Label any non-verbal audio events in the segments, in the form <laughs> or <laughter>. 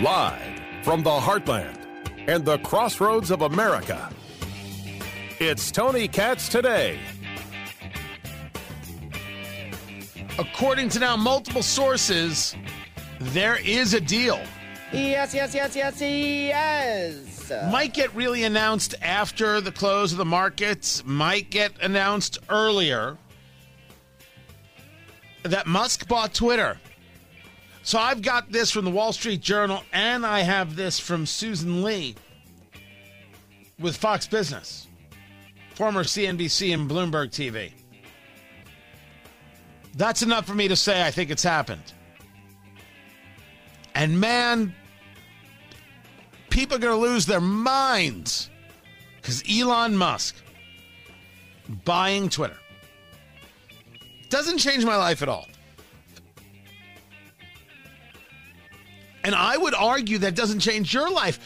Live from the heartland and the crossroads of America. It's Tony Katz today. According to now multiple sources, there is a deal. Yes, yes, yes, yes, yes. Might get really announced after the close of the markets, might get announced earlier that Musk bought Twitter. So I've got this from the Wall Street Journal, and I have this from Susan Li with Fox Business, former CNBC and Bloomberg TV. That's enough for me to say I think it's happened. And man, people are going to lose their minds because Elon Musk buying Twitter doesn't change my life at all. And I would argue that doesn't change your life,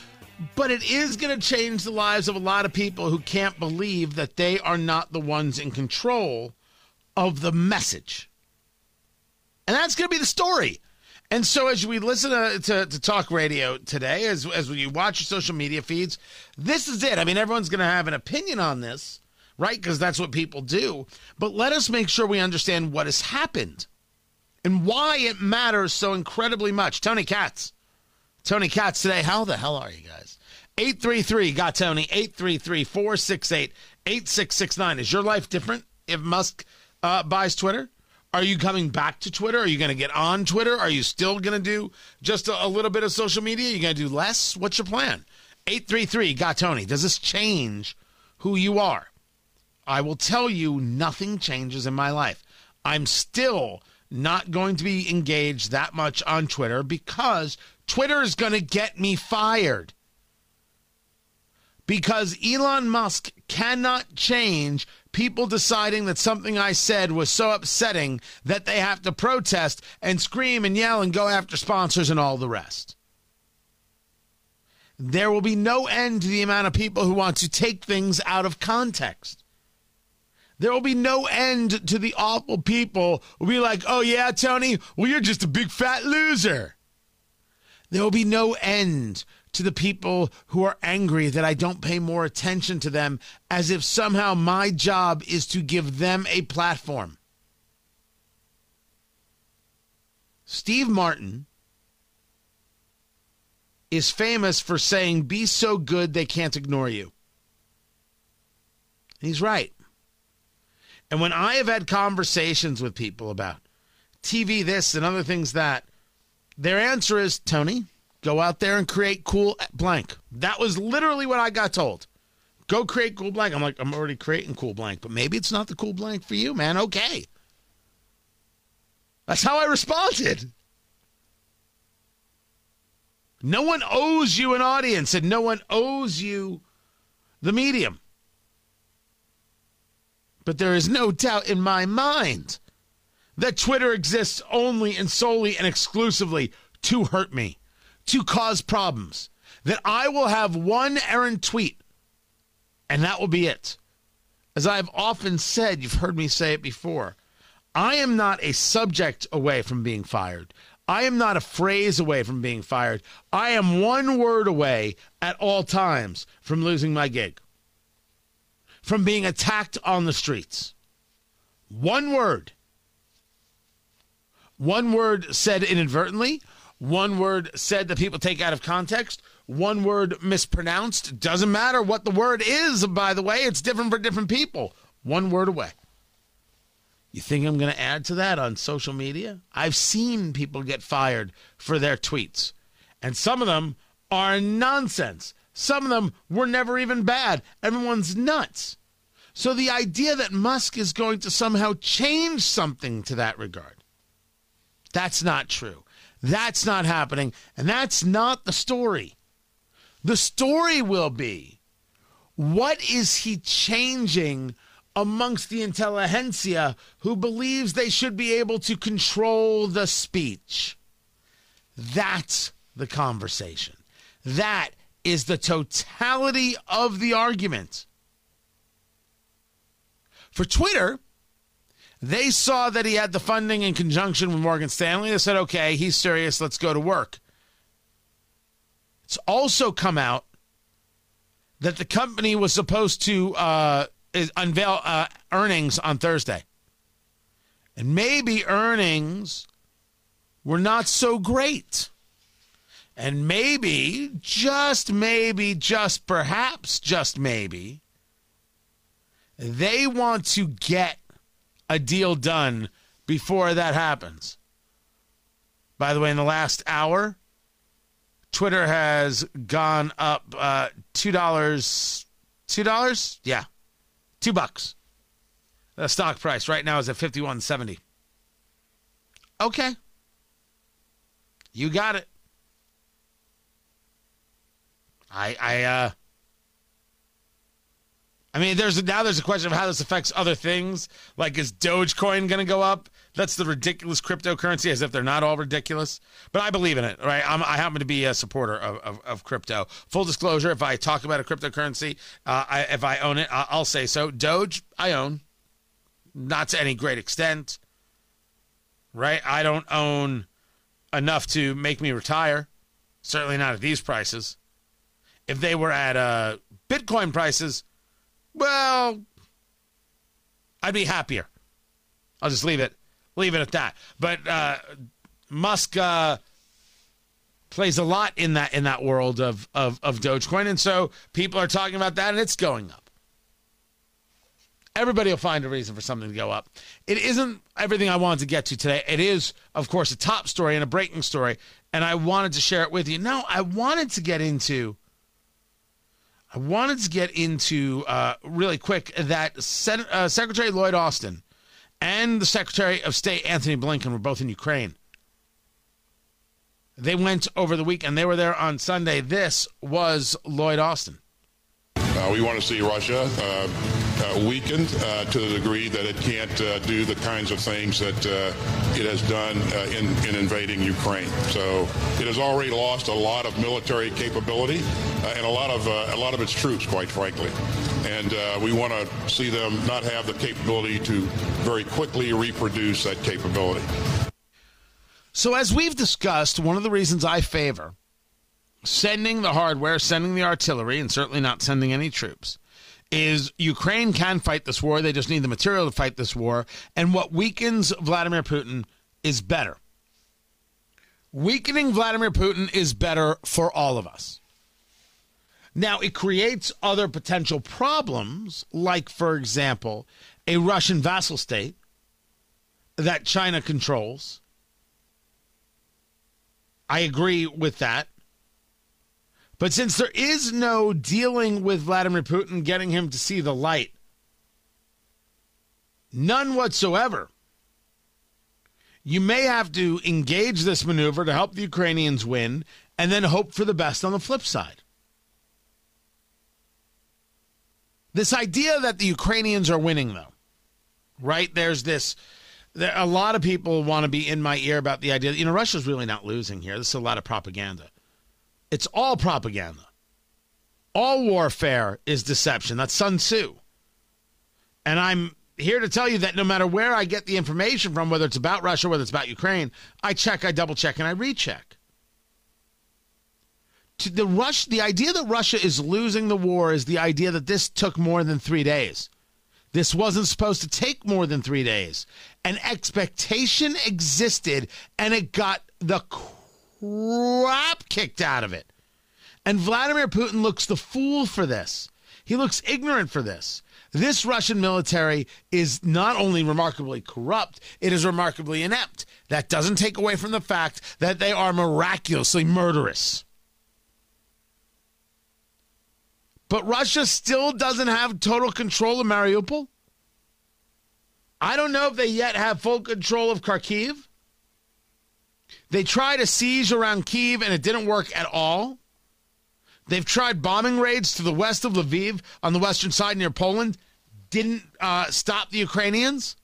but it is going to change the lives of a lot of people who can't believe that they are not the ones in control of the message. And that's going to be the story. And so, as we listen to, to, to, talk radio today, as, as we watch your social media feeds, this is it. I mean, everyone's going to have an opinion on this, right? Because that's what people do. But let us make sure we understand what has happened and why it matters so incredibly much. Tony Katz. Tony Katz today. How the hell are you guys? 833 got Tony. 833 468 8669. Is your life different if Musk uh, buys Twitter? Are you coming back to Twitter? Are you going to get on Twitter? Are you still going to do just a, a, little bit of social media? Are you going to do less? What's your plan? 833 got Tony. Does this change who you are? I will tell you nothing changes in my life. I'm still not going to be engaged that much on Twitter because Twitter is going to get me fired. Because Elon Musk cannot change people deciding that something I said was so upsetting that they have to protest and scream and yell and go after sponsors and all the rest. There will be no end to the amount of people who want to take things out of context. There will be no end to the awful people who will be like, oh, yeah, Tony, well, you're just a big fat loser. There will be no end to the people who are angry that I don't pay more attention to them as if somehow my job is to give them a platform. Steve Martin is famous for saying, Be so good they can't ignore you. He's right. And when I have had conversations with people about TV this and other things that, their answer is Tony, Go out there and create cool blank. That was literally what I got told. Go create cool blank. I'm like, I'm already creating cool blank, but maybe it's not the cool blank for you, man. Okay. That's how I responded. No one owes you an audience, and no one owes you the medium. But there is no doubt in my mind that Twitter exists only and solely and exclusively to hurt me to cause problems. That I will have one errant tweet, and that will be it. As I've often said, you've heard me say it before, I am not a subject away from being fired. I am not a phrase away from being fired. I am one word away at all times from losing my gig, from being attacked on the streets. One word. One word said inadvertently, one word said that people take out of context, one word mispronounced. Doesn't matter what the word is, by the way, it's different for different people. One word away. You think I'm going to add to that on social media? I've seen people get fired for their tweets, and some of them are nonsense. Some of them were never even bad. Everyone's nuts. So the idea that Musk is going to somehow change something to that regard, that's not true. That's not happening. And that's not the story. The story will be what is he changing amongst the intelligentsia who believes they should be able to control the speech? That's the conversation. That is the totality of the argument. For Twitter, they saw that he had the funding in conjunction with Morgan Stanley. They said, okay, he's serious. Let's go to work. It's also come out that the company was supposed to uh, unveil uh, earnings on Thursday. And maybe earnings were not so great. And maybe, just maybe, just perhaps, just maybe, they want to get a deal done before that happens. By the way, in the last hour, Twitter has gone up uh, two dollars. Two dollars? Yeah, two bucks. The stock price right now is at fifty one seventy. Okay, you got it. I I uh I mean there's now there's a question of how this affects other things. Like is Dogecoin gonna go up? That's the ridiculous cryptocurrency, as if they're not all ridiculous. But I believe in it, right? I'm, i happen to be a supporter of, of, of, crypto. Full disclosure: if I talk about a cryptocurrency, uh, I, if I own it, I'll say so. Doge, I own, not to any great extent, right? I don't own enough to make me retire. Certainly not at these prices. If they were at uh, Bitcoin prices, well, I'd be happier. I'll just leave it leave it at that. But uh, Musk uh, plays a lot in that in that world of, of of Dogecoin, and so people are talking about that, and it's going up. Everybody will find a reason for something to go up. It isn't everything I wanted to get to today. It is, of course, a top story and a breaking story, and I wanted to share it with you. No, I wanted to get into I wanted to get into uh, really quick that Sen- uh, Secretary Lloyd Austin and the Secretary of State Anthony Blinken were both in Ukraine. They went over the weekend. They were there on Sunday. This was Lloyd Austin. Uh, we want to see Russia uh, weakened uh, to the degree that it can't uh, do the kinds of things that uh, it has done in, in, invading Ukraine. So it has already lost a lot of military capability and a lot of a lot of its troops, quite frankly. And we want to see them not have the capability to very quickly reproduce that capability. So as we've discussed, one of the reasons I favor sending the hardware, sending the artillery, and certainly not sending any troops, is Ukraine can fight this war. They just need the material to fight this war. And what weakens Vladimir Putin is better. Weakening Vladimir Putin is better for all of us. Now, it creates other potential problems, like, for example, a Russian vassal state that China controls. I agree with that. But since there is no dealing with Vladimir Putin, getting him to see the light, none whatsoever, you may have to engage this maneuver to help the Ukrainians win and then hope for the best on the flip side. This idea that the Ukrainians are winning, though, right? There's this. There, a lot of people want to be in my ear about the idea that, you know, Russia's really not losing here. This is a lot of propaganda. It's all propaganda. All warfare is deception. That's Sun Tzu. And I'm here to tell you that no matter where I get the information from, whether it's about Russia, whether it's about Ukraine, I check, I double check, and I recheck. To the Rush, the idea that Russia is losing the war is the idea that this took more than three days. This wasn't supposed to take more than three days. An expectation existed, and it got the crap kicked out of it. And Vladimir Putin looks the fool for this. He looks ignorant for this. This Russian military is not only remarkably corrupt, it is remarkably inept. That doesn't take away from the fact that they are miraculously murderous. But Russia still doesn't have total control of Mariupol. I don't know if they yet have full control of Kharkiv. They tried a siege around Kiev and it didn't work at all. They've tried bombing raids to the west of Lviv on the western side near Poland. Didn't uh, stop the Ukrainians.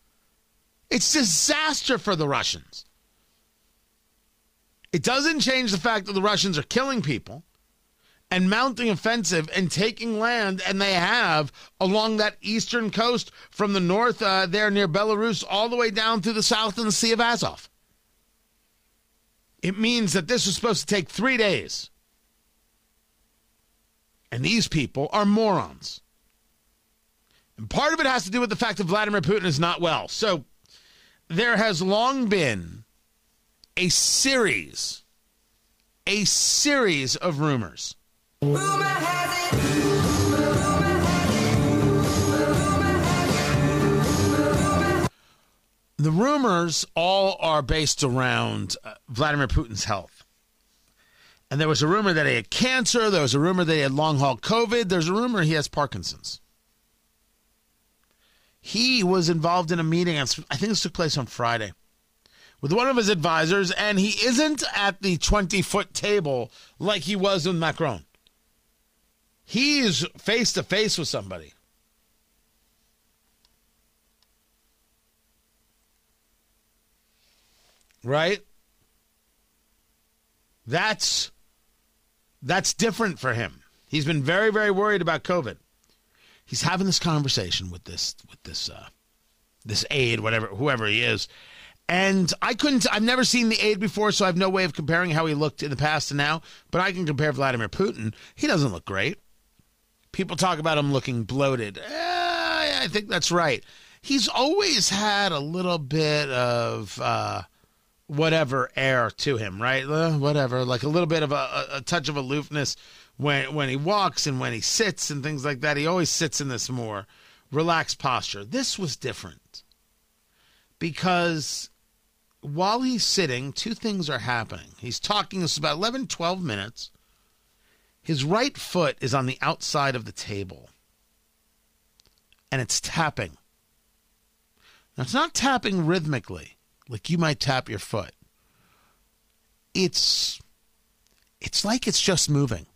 It's disaster for the Russians. It doesn't change the fact that the Russians are killing people and mounting offensive and taking land, and they have along that eastern coast from the north uh, there near Belarus all the way down through the south in the Sea of Azov. It means that this was supposed to take three days. And these people are morons. And part of it has to do with the fact that Vladimir Putin is not well. So there has long been a series, a series of rumors. The rumors all are based around uh, Vladimir Putin's health. And there was a rumor that he had cancer. There was a rumor that he had long haul COVID. There's a rumor he has Parkinson's. He was involved in a meeting, I think this took place on Friday, with one of his advisors, and he isn't at the 20 foot table like he was with Macron. He's face to face with somebody. Right? That's that's different for him. He's been very very worried about COVID. He's having this conversation with this with this uh this aide whatever whoever he is. And I couldn't I've never seen the aide before so I have no way of comparing how he looked in the past to now, but I can compare Vladimir Putin. He doesn't look great. People talk about him looking bloated. Eh, I think that's right. He's always had a little bit of uh whatever air to him, right? Uh, whatever, like a little bit of a, a, touch of aloofness when when he walks and when he sits and things like that. He always sits in this more relaxed posture. This was different because while he's sitting, two things are happening. He's talking this is about 11, 12 minutes. His right foot is on the outside of the table and it's tapping. Now, it's not tapping rhythmically like you might tap your foot. It's it's like it's just moving.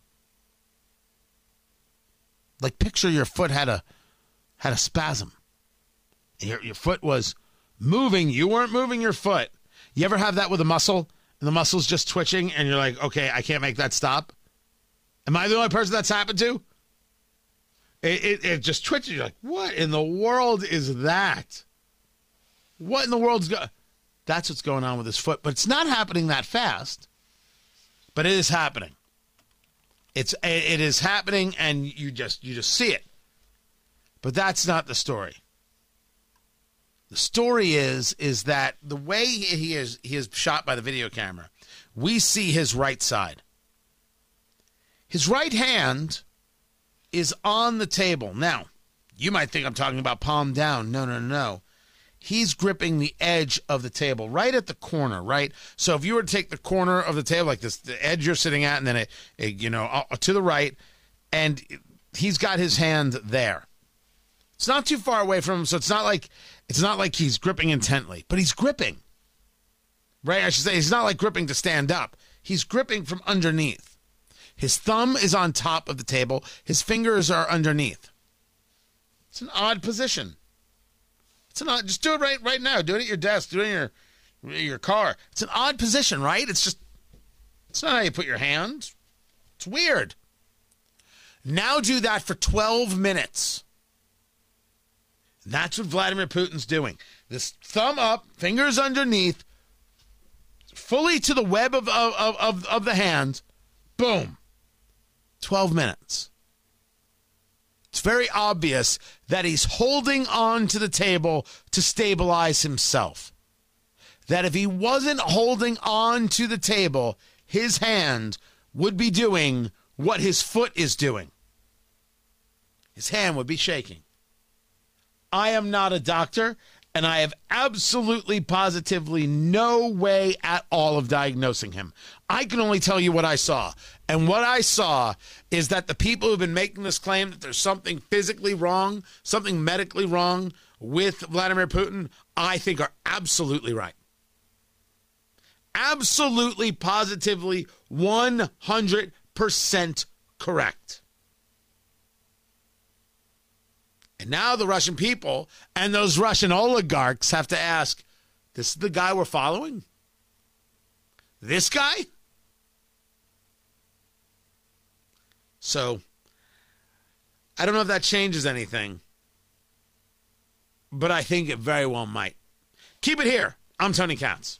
Like picture your foot had a had a spasm. Your your foot was moving, you weren't moving your foot. You ever have that with a muscle and the muscle's just twitching and you're like, "Okay, I can't make that stop." Am I the only person that's happened to? It, it, it just twitches. You're like, what in the world is that? What in the world's going? That's what's going on with his foot. But it's not happening that fast. But it is happening. It's it is happening and you just you just see it. But that's not the story. The story is is that the way he is he is shot by the video camera, we see his right side. His right hand is on the table. Now, you might think I'm talking about palm down. No, no, no he's gripping the edge of the table right at the corner, right? So if you were to take the corner of the table like this, the edge you're sitting at, and then it, it you know, uh, to the right, and he's got his hand there. It's not too far away from him, so it's not like it's not like he's gripping intently, but he's gripping. Right? I should say he's not like gripping to stand up. He's gripping from underneath. His thumb is on top of the table. His fingers are underneath. It's an odd position. It's an odd. Just do it right right now. Do it at your desk. Do it in your your car. It's an odd position, right? It's just. It's not how you put your hand. It's weird. Now do that for 12 minutes. That's what Vladimir Putin's doing. This thumb up, fingers underneath, fully to the web of, of, of, of the hand. Boom. 12 minutes. It's very obvious that he's holding on to the table to stabilize himself. That if he wasn't holding on to the table, his hand would be doing what his foot is doing. His hand would be shaking. I am not a doctor, and I have absolutely positively no way at all of diagnosing him. I can only tell you what I saw. And what I saw is that the people who've been making this claim that there's something physically wrong, something medically wrong with Vladimir Putin, I think are absolutely right. Absolutely, positively, 100% correct. And now the Russian people and those Russian oligarchs have to ask this is the guy we're following? This guy? So I don't know if that changes anything, but I think it very well might. Keep it here. I'm Tony Katz.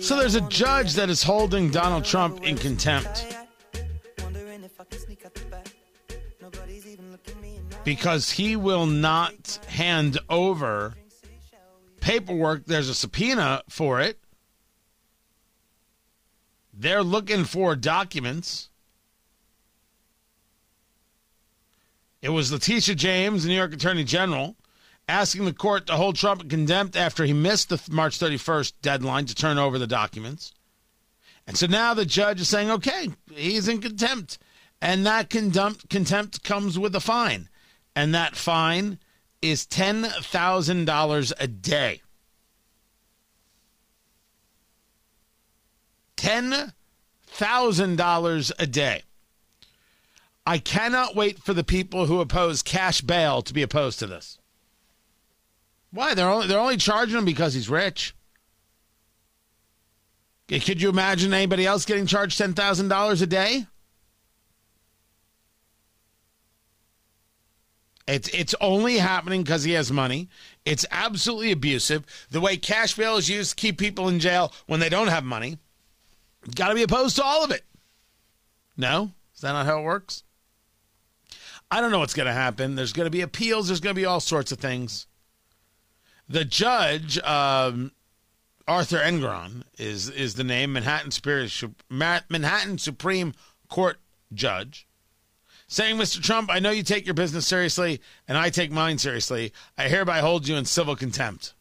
So there's a judge that is holding Donald Trump in contempt because he will not hand over paperwork. There's a subpoena for it. They're looking for documents. It was Letitia James, the New York Attorney General, asking the court to hold Trump in contempt after he missed the March 31st deadline to turn over the documents. And so now the judge is saying, okay, he's in contempt. And that contempt, contempt comes with a fine. And that fine is $10,000 a day. $10,000 a day. I cannot wait for the people who oppose cash bail to be opposed to this. Why? They're only, they're only charging him because he's rich. Could you imagine anybody else getting charged $10,000 a day? It's it's only happening because he has money. It's absolutely abusive. The way cash bail is used to keep people in jail when they don't have money. Got to be opposed to all of it. No, is that not how it works? I don't know what's going to happen. There's going to be appeals. There's going to be all sorts of things. The judge, um, Arthur Engoron, is is the name Manhattan Superior Manhattan Supreme Court judge saying, Mr. Trump, I know you take your business seriously, and I take mine seriously. I hereby hold you in civil contempt.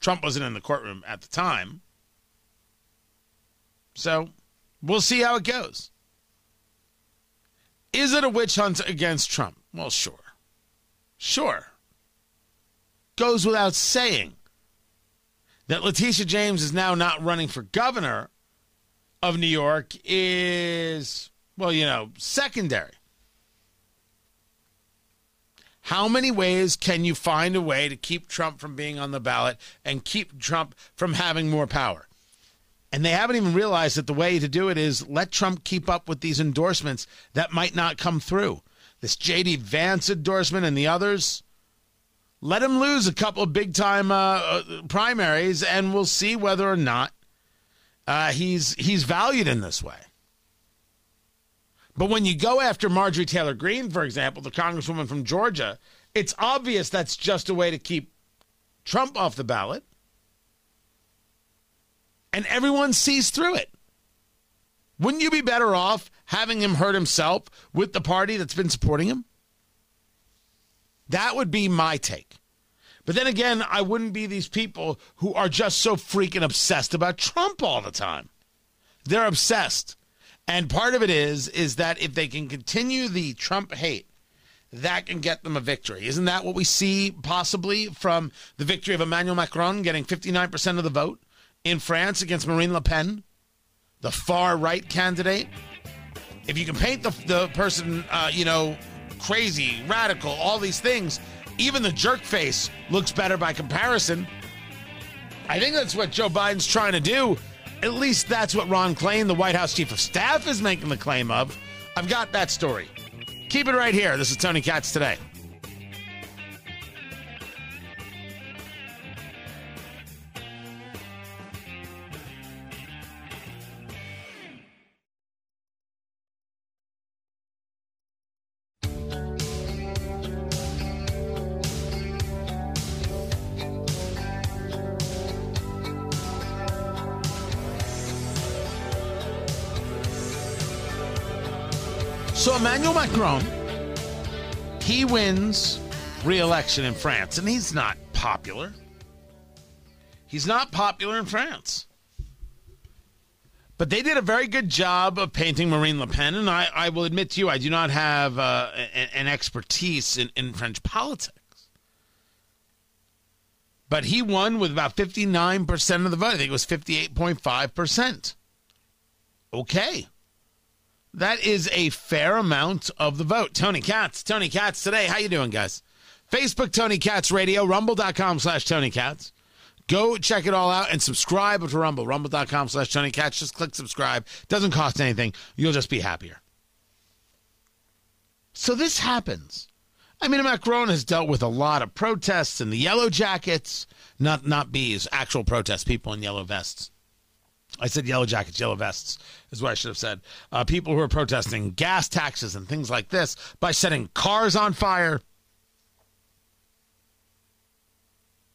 Trump wasn't in the courtroom at the time. So we'll see how it goes. Is it a witch hunt against Trump? Well, sure. Sure. Goes without saying that Letitia James is now not running for governor of New York is well, you know, secondary. How many ways can you find a way to keep Trump from being on the ballot and keep Trump from having more power? And they haven't even realized that the way to do it is let Trump keep up with these endorsements that might not come through. This J.D. Vance endorsement and the others. Let him lose a couple of big time uh, uh, primaries, and we'll see whether or not uh, he's he's valued in this way. But when you go after Marjorie Taylor Greene, for example, the congresswoman from Georgia, it's obvious that's just a way to keep Trump off the ballot. And everyone sees through it. Wouldn't you be better off having him hurt himself with the party that's been supporting him? That would be my take. But then again, I wouldn't be these people who are just so freaking obsessed about Trump all the time. They're obsessed. And part of it is is that if they can continue the Trump hate, that can get them a victory. Isn't that what we see possibly from the victory of Emmanuel Macron getting 59% of the vote in France against Marine Le Pen, the far right candidate? If you can paint the, the person, uh, you know, crazy, radical, all these things, even the jerk face looks better by comparison. I think that's what Joe Biden's trying to do at least that's what Ron Klain, the White House chief of staff, is making the claim of. I've got that story. Keep it right here. This is Tony Katz today. Macron, he wins re-election in France, and he's not popular. He's not popular in France. But they did a very good job of painting Marine Le Pen, and I, I will admit to you, I do not have uh, an, expertise in, in French politics. But he won with about 59% of the vote. I think it was 58.5%. Okay. That is a fair amount of the vote. Tony Katz, Tony Katz today. How you doing, guys? Facebook, Tony Katz Radio, rumble.com slash Tony Katz. Go check it all out and subscribe to Rumble, rumble.com slash Tony Katz. Just click subscribe. Doesn't cost anything. You'll just be happier. So this happens. I mean, Macron has dealt with a lot of protests and the yellow jackets, not not bees, actual protests, people in yellow vests. I said yellow jackets, yellow vests is what I should have said. Uh, people who are protesting gas taxes and things like this by setting cars on fire.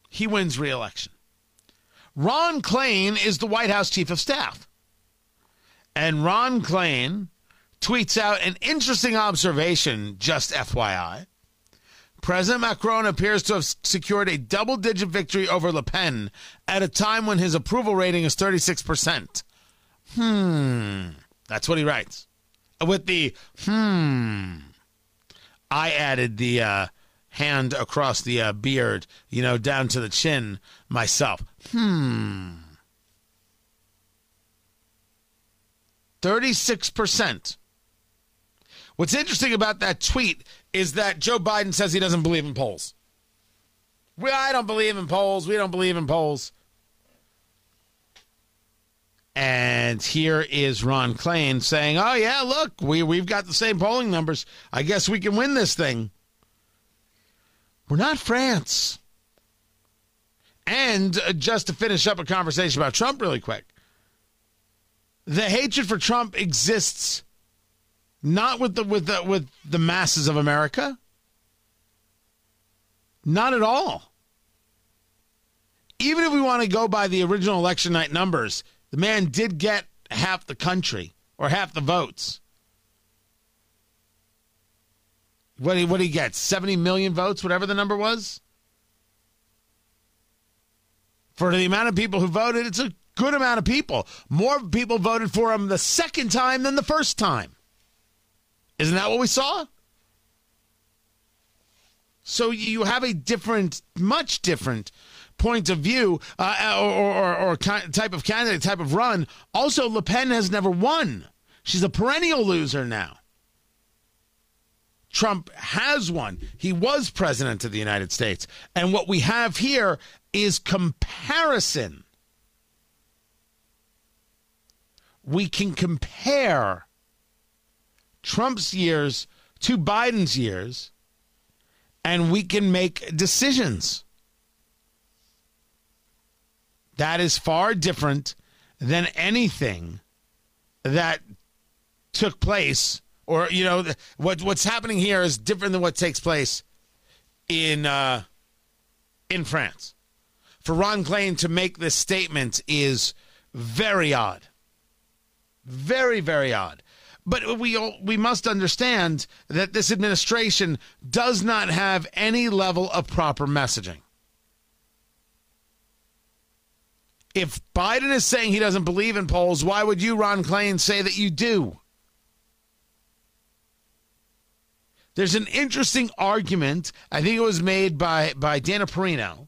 He wins re-election. Ron Klain is the White House chief of staff. And Ron Klain tweets out an interesting observation, just FYI. President Macron appears to have secured a double digit victory over Le Pen at a time when his approval rating is 36%. Hmm. That's what he writes. With the hmm. I added the uh, hand across the uh, beard, you know, down to the chin myself. Hmm. 36%. What's interesting about that tweet is that Joe Biden says he doesn't believe in polls. We, I don't believe in polls. We don't believe in polls. And here is Ron Klain saying, "Oh yeah, look, we we've got the same polling numbers. I guess we can win this thing." We're not France. And uh, just to finish up a conversation about Trump really quick. The hatred for Trump exists not with the with the with the masses of America. Not at all. Even if we want to go by the original election night numbers, the man did get half the country or half the votes. What did, what he get? 70 million votes, whatever the number was? For the amount of people who voted, it's a good amount of people. More people voted for him the second time than the first time. Isn't that what we saw? So you have a different, much different point of view uh, or, or, or, type of candidate, type of run. Also, Le Pen has never won. She's a perennial loser now. Trump has won. He was president of the United States. And what we have here is comparison. We can compare Trump's years to Biden's years, and we can make decisions. That is far different than anything that took place or you know what what's happening here is different than what takes place in uh, in France. For Ron Klain to make this statement is very odd, very very odd. But we we must understand that this administration does not have any level of proper messaging. If Biden is saying he doesn't believe in polls, why would you, Ron Klain, say that you do? There's an interesting argument, I think it was made by, by Dana Perino,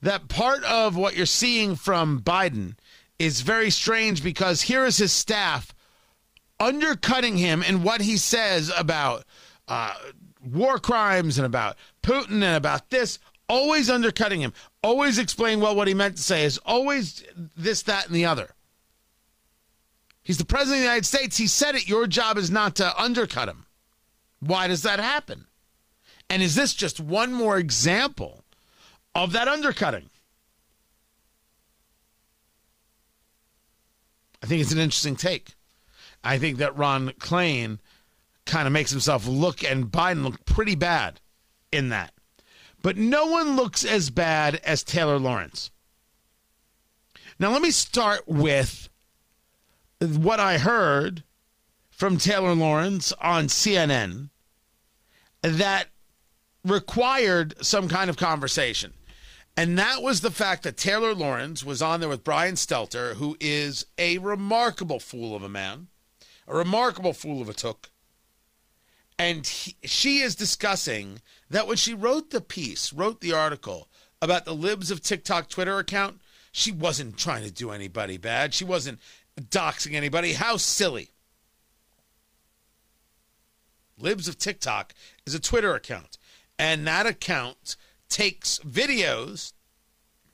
that part of what you're seeing from Biden is very strange because here is his staff undercutting him in what he says about uh, war crimes and about Putin and about this, always undercutting him, always explaining well what he meant to say, is always this, that, and the other. He's the president of the United States. He said it. Your job is not to undercut him. Why does that happen? And is this just one more example of that undercutting? I think it's an interesting take. I think that Ron Klain kind of makes himself look and Biden look pretty bad in that. But no one looks as bad as Taylor Lorenz. Now, let me start with what I heard from Taylor Lorenz on CNN that required some kind of conversation. And that was the fact that Taylor Lorenz was on there with Brian Stelter, who is a remarkable fool of a man a remarkable fool of a took. And he, she is discussing that when she wrote the piece, wrote the article about the Libs of TikTok Twitter account, she wasn't trying to do anybody bad. She wasn't doxing anybody. How silly. Libs of TikTok is a Twitter account, and that account takes videos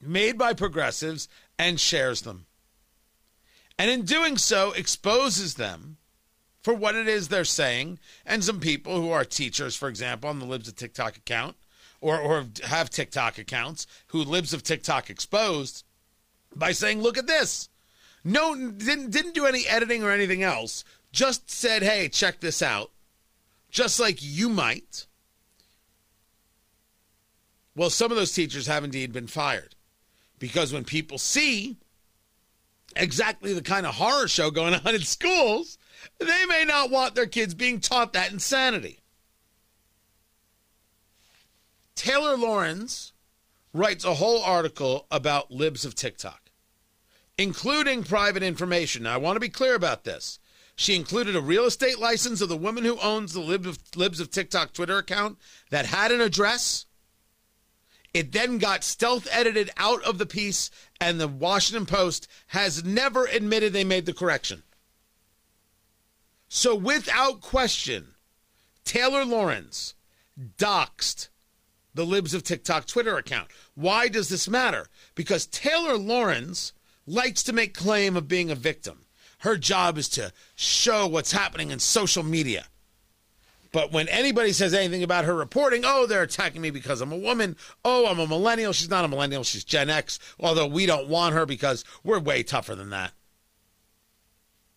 made by progressives and shares them. And in doing so, exposes them for what it is they're saying. And some people who are teachers, for example, on the Libs of TikTok account or, or have TikTok accounts who Libs of TikTok exposed by saying, look at this. No, didn't, didn't do any editing or anything else. Just said, hey, check this out. Just like you might. Well, some of those teachers have indeed been fired because when people see exactly the kind of horror show going on in schools, they may not want their kids being taught that insanity. Taylor Lorenz writes a whole article about libs of TikTok, including private information. Now, I want to be clear about this. She included a real estate license of the woman who owns the Libs of, Libs of TikTok Twitter account that had an address. It then got stealth edited out of the piece, and the Washington Post has never admitted they made the correction. So, without question, Taylor Lorenz doxed the Libs of TikTok Twitter account. Why does this matter? Because Taylor Lorenz likes to make claim of being a victim. Her job is to show what's happening in social media. But when anybody says anything about her reporting, oh, they're attacking me because I'm a woman. Oh, I'm a millennial. She's not a millennial. She's Gen X. Although we don't want her because we're way tougher than that.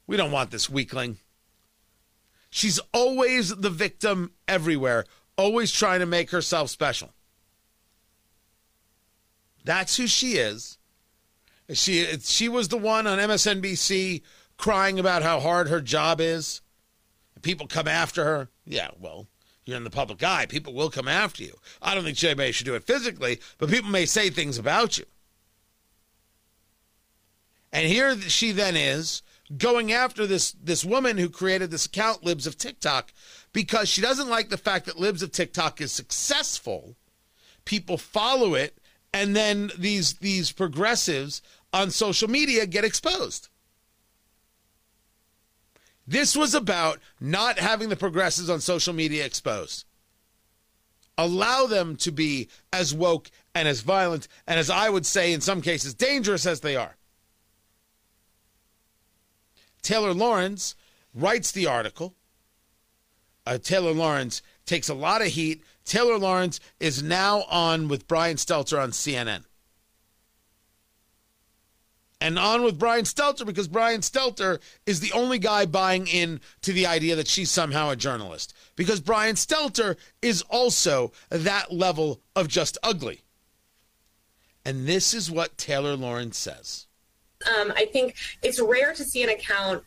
We don't want this weakling. She's always the victim everywhere, always trying to make herself special. That's who she is. She she was the one on MSNBC crying about how hard her job is. People come after her. Yeah, well, you're in the public eye. People will come after you. I don't think anybody should do it physically, but people may say things about you. And here she then is going after this this woman who created this account libs of tiktok because she doesn't like the fact that libs of tiktok is successful. People follow it and then these these progressives on social media get exposed. This was about not having the progressives on social media exposed. Allow them to be as woke and as violent and as i would say in some cases dangerous as they are Taylor Lorenz writes the article. Uh, Taylor Lorenz takes a lot of heat. Taylor Lorenz is now on with Brian Stelter on CNN. And on with Brian Stelter because Brian Stelter is the only guy buying in to the idea that she's somehow a journalist. Because Brian Stelter is also that level of just ugly. And this is what Taylor Lorenz says. Um, I think it's rare to see an account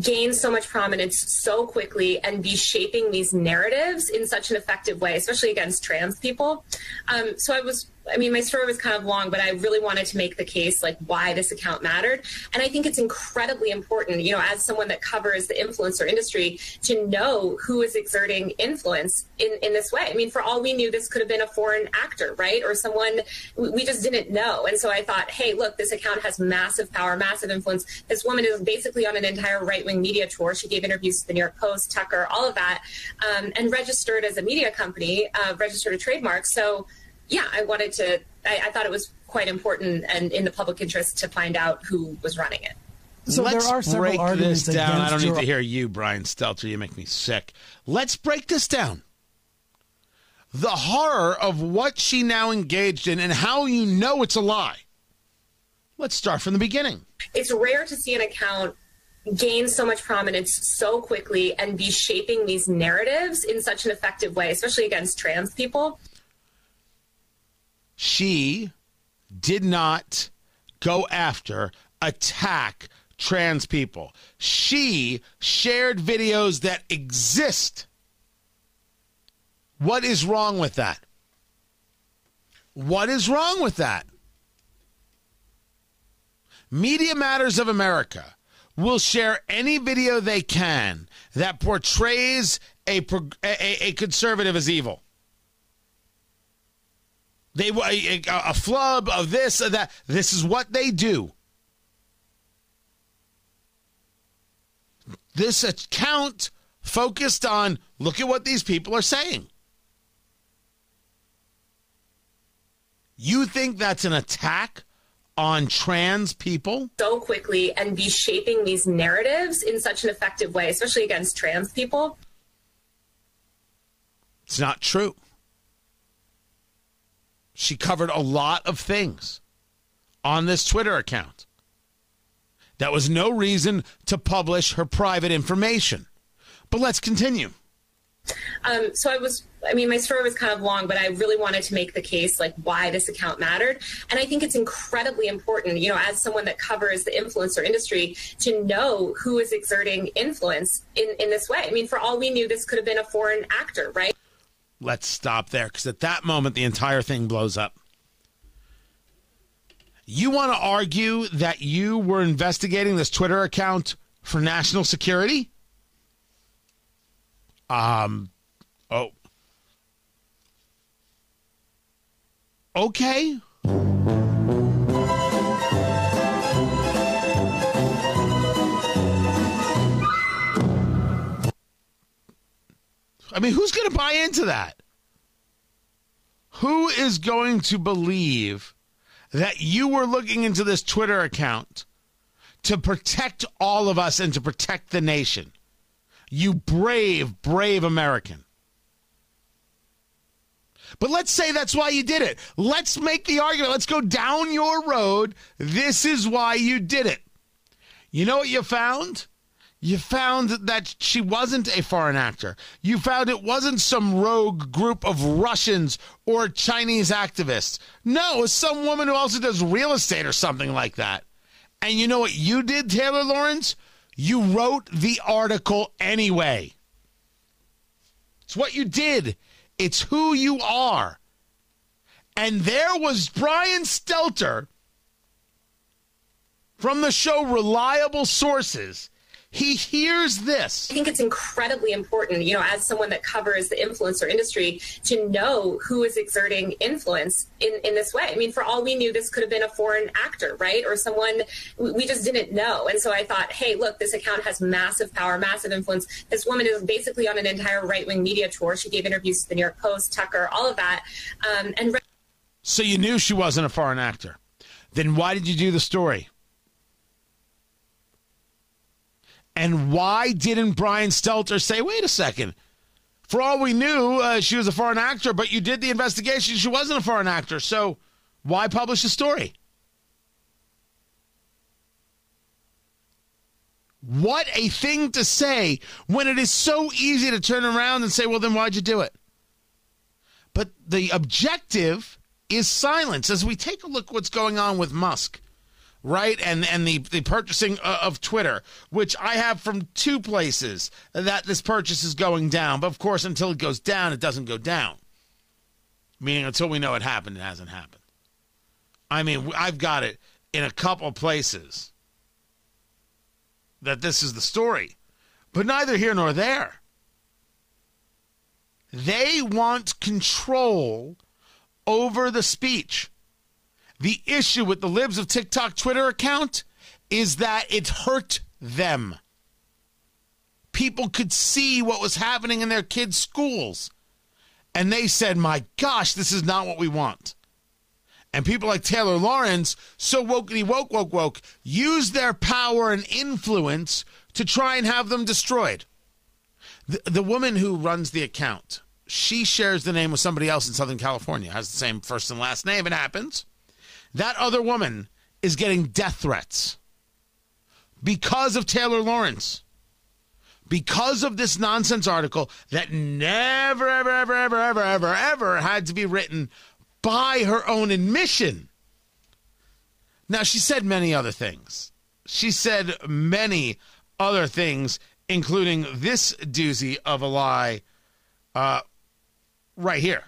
gain so much prominence so quickly and be shaping these narratives in such an effective way, especially against trans people. Um, so I was I mean, my story was kind of long, but I really wanted to make the case like why this account mattered. And I think it's incredibly important, you know, as someone that covers the influencer industry, to know who is exerting influence in, in this way. I mean, for all we knew, this could have been a foreign actor, right? Or someone we just didn't know. And so I thought, hey, look, this account has massive power, massive influence. This woman is basically on an entire right wing media tour. She gave interviews to the New York Post, Tucker, all of that, um, and registered as a media company, uh, registered a trademark. So yeah, I wanted to, I, I thought it was quite important and in the public interest to find out who was running it. So Let's there are several break arguments this down. I don't need to hear you, Brian Stelter. You make me sick. Let's break this down. The horror of what she now engaged in and how you know it's a lie. Let's start from the beginning. It's rare to see an account gain so much prominence so quickly and be shaping these narratives in such an effective way, especially against trans people she did not go after, attack trans people. She shared videos that exist. What is wrong with that? What is wrong with that? Media Matters of America will share any video they can that portrays a, a, a conservative as evil. They a, a flub of this or that. This is what they do. This account focused on look at what these people are saying. You think that's an attack on trans people so quickly and be shaping these narratives in such an effective way, especially against trans people. It's not true. She covered a lot of things on this Twitter account. That was no reason to publish her private information. But let's continue. Um, so I was, I mean, my story was kind of long, but I really wanted to make the case like why this account mattered. And I think it's incredibly important, you know, as someone that covers the influencer industry, to know who is exerting influence in, in this way. I mean, for all we knew, this could have been a foreign actor, right? Let's stop there because at that moment, the entire thing blows up. You want to argue that you were investigating this Twitter account for national security? Um, oh. Okay. I mean, who's going to buy into that? Who is going to believe that you were looking into this Twitter account to protect all of us and to protect the nation? You brave, brave American. But let's say that's why you did it. Let's make the argument. Let's go down your road. This is why you did it. You know what you found? You found that she wasn't a foreign actor. You found it wasn't some rogue group of Russians or Chinese activists. No, it's some woman who also does real estate or something like that. And you know what you did, Taylor Lorenz? You wrote the article anyway. It's what you did, it's who you are. And there was Brian Stelter from the show Reliable Sources he hears this. I think it's incredibly important, you know, as someone that covers the influencer industry, to know who is exerting influence in, in this way. I mean, for all we knew, this could have been a foreign actor, right? Or someone we just didn't know. And so I thought, hey, look, this account has massive power, massive influence. This woman is basically on an entire right wing media tour. She gave interviews to the New York Post, Tucker, all of that. Um, and so you knew she wasn't a foreign actor. Then why did you do the story? And why didn't Brian Stelter say, wait a second? For all we knew, uh, she was a foreign actor, but you did the investigation. She wasn't a foreign actor. So why publish the story? What a thing to say when it is so easy to turn around and say, well, then why'd you do it? But the objective is silence. As we take a look what's going on with Musk, right? And and the the purchasing uh, of Twitter, which I have from two places that this purchase is going down. But of course, until it goes down, it doesn't go down. Meaning, until we know it happened, it hasn't happened. I mean, I've got it in a couple places that this is the story, but neither here nor there. They want control over the speech. The issue with the Libs of TikTok Twitter account is that it hurt them. People could see what was happening in their kids' schools. And they said, my gosh, this is not what we want. And people like Taylor Lorenz, so wokey woke, woke, woke, use their power and influence to try and have them destroyed. The, the woman who runs the account, she shares the name with somebody else in Southern California, has the same first and last name. It happens. That other woman is getting death threats because of Taylor Lorenz, Because of this nonsense article that never, ever, ever, ever, ever, ever, ever had to be written by her own admission. Now, she said many other things. She said many other things, including this doozy of a lie uh, right here.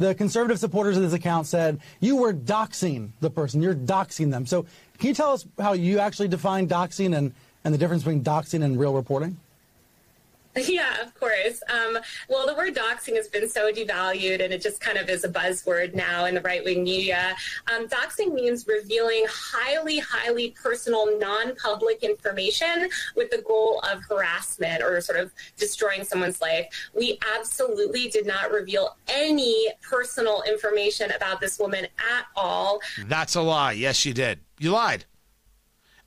The conservative supporters of this account said you were doxing the person. You're doxing them. So can you tell us how you actually define doxing and, and the difference between doxing and real reporting? <laughs> Yeah, of course. Um, well, the word doxing has been so devalued and it just kind of is a buzzword now in the right wing media. Um, doxing means revealing highly, highly personal, non public information with the goal of harassment or sort of destroying someone's life. We absolutely did not reveal any personal information about this woman at all. That's a lie. Yes, you did. You lied.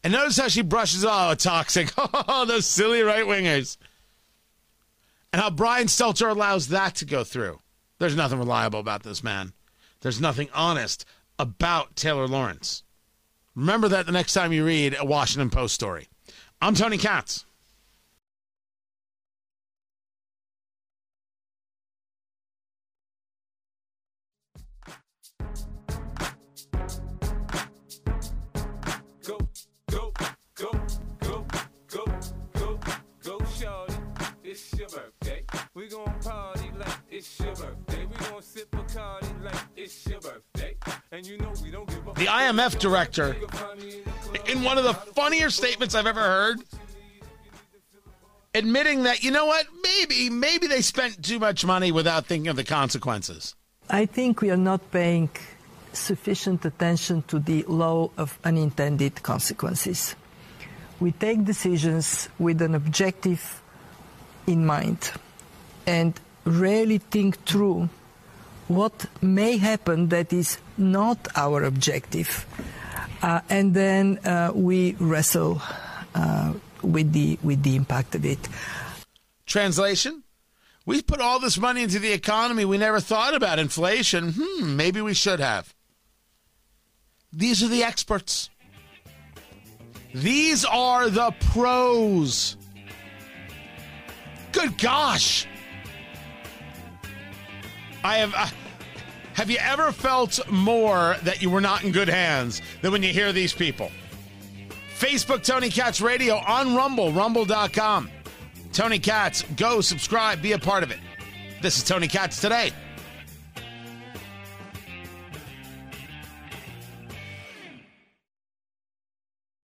And notice how she brushes, oh, toxic. <laughs> Oh, those silly right wingers and how Brian Stelter allows that to go through. There's nothing reliable about this man. There's nothing honest about Taylor Lorenz. Remember that the next time you read a Washington Post story. I'm Tony Katz. Go, go, go, go, go, go, go, shorty. It's your birthday. We gon' party like it's your birthday. We gon' sip Bacardi like it's your birthday. And you know we don't give a The IMF director, in one of the funnier statements I've ever heard, admitting that, you know what, maybe, maybe they spent too much money without thinking of the consequences. I think we are not paying sufficient attention to the law of unintended consequences. We take decisions with an objective in mind and really think through what may happen that is not our objective. Uh, and then uh, we wrestle uh, with, the, with the impact of it. Translation? We put all this money into the economy. We never thought about inflation. Hmm, maybe we should have. These are the experts. These are the pros. Good gosh. I have. Have you ever felt more that you were not in good hands than when you hear these people? Facebook Tony Katz Radio on Rumble, rumble.com. Tony Katz, go subscribe, be a part of it. This is Tony Katz today.